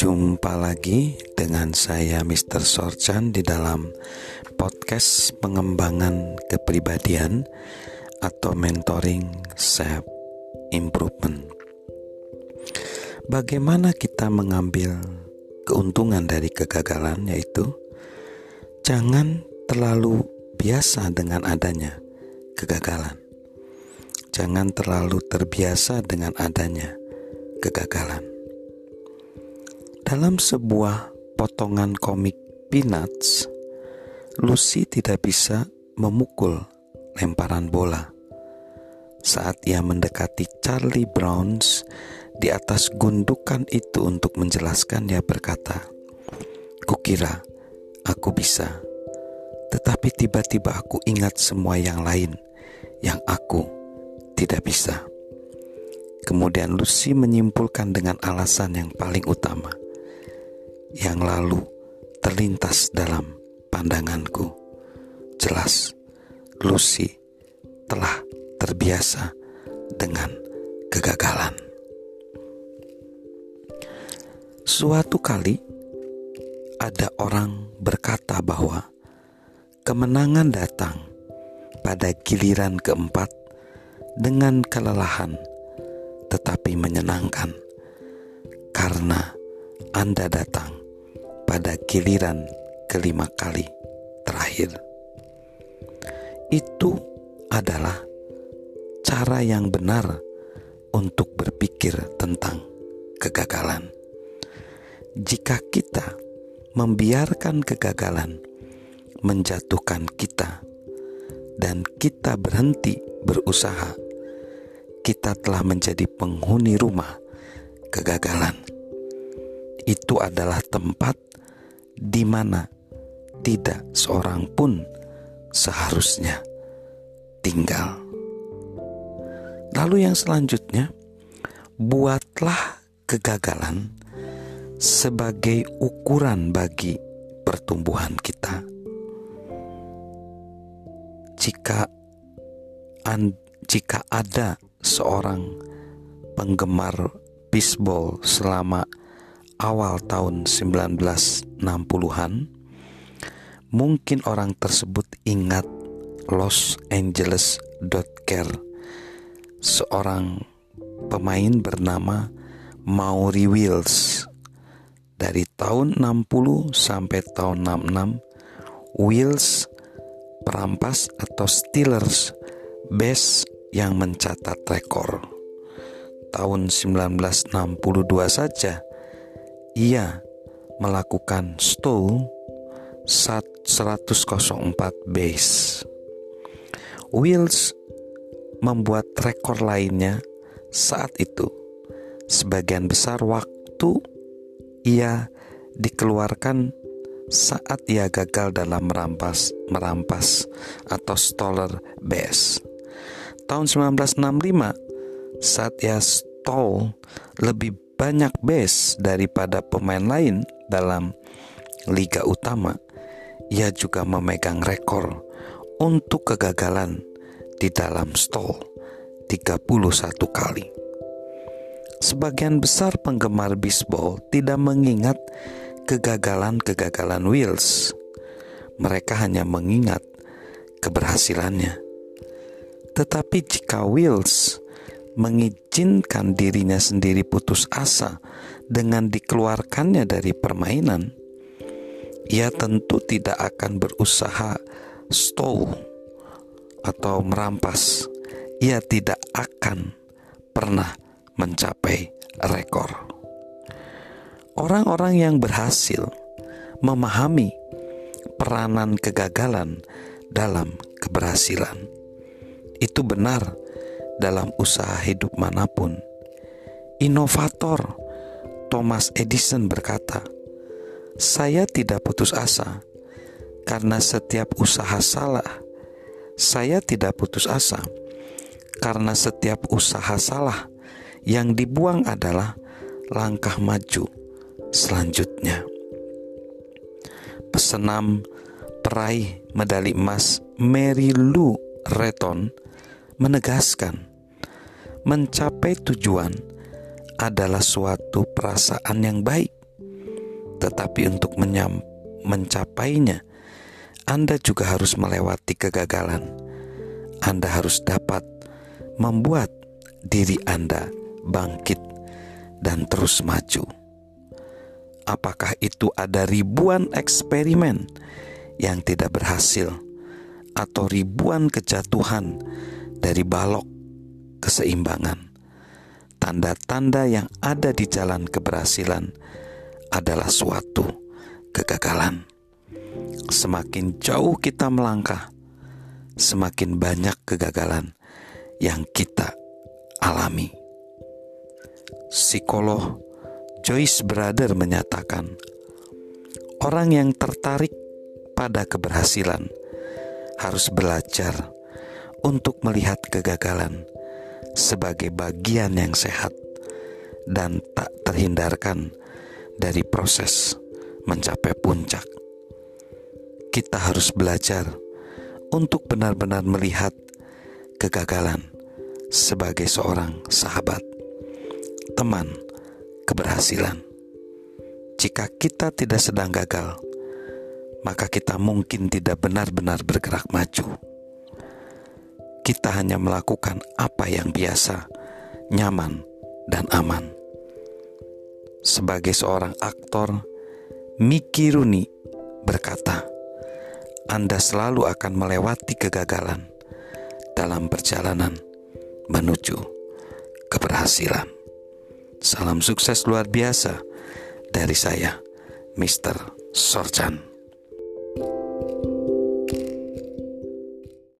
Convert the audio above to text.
Jumpa lagi dengan saya Mr. Sorchan di dalam podcast pengembangan kepribadian atau mentoring self improvement. Bagaimana kita mengambil keuntungan dari kegagalan yaitu jangan terlalu biasa dengan adanya kegagalan. Jangan terlalu terbiasa dengan adanya kegagalan dalam sebuah potongan komik Peanuts, Lucy tidak bisa memukul lemparan bola. Saat ia mendekati Charlie Browns di atas gundukan itu untuk menjelaskan, dia berkata, "Kukira aku bisa, tetapi tiba-tiba aku ingat semua yang lain yang aku tidak bisa." Kemudian Lucy menyimpulkan dengan alasan yang paling utama yang lalu terlintas dalam pandanganku. Jelas, Lucy telah terbiasa dengan kegagalan. Suatu kali ada orang berkata bahwa kemenangan datang pada giliran keempat dengan kelelahan tetapi menyenangkan karena Anda datang pada giliran kelima kali terakhir. Itu adalah cara yang benar untuk berpikir tentang kegagalan. Jika kita membiarkan kegagalan menjatuhkan kita dan kita berhenti berusaha, kita telah menjadi penghuni rumah kegagalan. Itu adalah tempat di mana tidak seorang pun seharusnya tinggal. Lalu yang selanjutnya, buatlah kegagalan sebagai ukuran bagi pertumbuhan kita. Jika an, jika ada seorang penggemar bisbol selama awal tahun 1960-an, mungkin orang tersebut ingat Los Angeles Dodgers, seorang pemain bernama Maury Wills. Dari tahun 60 sampai tahun 66, Wills perampas atau Steelers base yang mencatat rekor. Tahun 1962 saja ia melakukan stole 104 base. Wills membuat rekor lainnya saat itu. Sebagian besar waktu ia dikeluarkan saat ia gagal dalam merampas merampas atau stoler base. Tahun 1965 saat ia stole lebih banyak base daripada pemain lain dalam liga utama, ia juga memegang rekor untuk kegagalan di dalam stall 31 kali. Sebagian besar penggemar bisbol tidak mengingat kegagalan-kegagalan Wills. Mereka hanya mengingat keberhasilannya. Tetapi jika Wills mengizinkan dirinya sendiri putus asa dengan dikeluarkannya dari permainan, ia tentu tidak akan berusaha stole atau merampas. Ia tidak akan pernah mencapai rekor. Orang-orang yang berhasil memahami peranan kegagalan dalam keberhasilan itu benar dalam usaha hidup mana pun. Inovator Thomas Edison berkata, "Saya tidak putus asa karena setiap usaha salah. Saya tidak putus asa karena setiap usaha salah yang dibuang adalah langkah maju selanjutnya." Pesenam peraih medali emas Mary Lou Retton menegaskan mencapai tujuan adalah suatu perasaan yang baik, tetapi untuk mencapainya, Anda juga harus melewati kegagalan. Anda harus dapat membuat diri Anda bangkit dan terus maju. Apakah itu ada ribuan eksperimen yang tidak berhasil, atau ribuan kejatuhan dari balok keseimbangan? Tanda-tanda yang ada di jalan keberhasilan adalah suatu kegagalan. Semakin jauh kita melangkah, semakin banyak kegagalan yang kita alami. Psikolog Joyce Brother menyatakan, orang yang tertarik pada keberhasilan harus belajar untuk melihat kegagalan sebagai bagian yang sehat dan tak terhindarkan dari proses mencapai puncak. Kita harus belajar untuk benar-benar melihat kegagalan sebagai seorang sahabat, teman, keberhasilan. Jika kita tidak sedang gagal, maka kita mungkin tidak benar-benar bergerak maju kita hanya melakukan apa yang biasa, nyaman, dan aman. Sebagai seorang aktor, Mickey Rooney berkata, "Anda selalu akan melewati kegagalan dalam perjalanan menuju keberhasilan." Salam sukses luar biasa dari saya, Mr. Sorjan.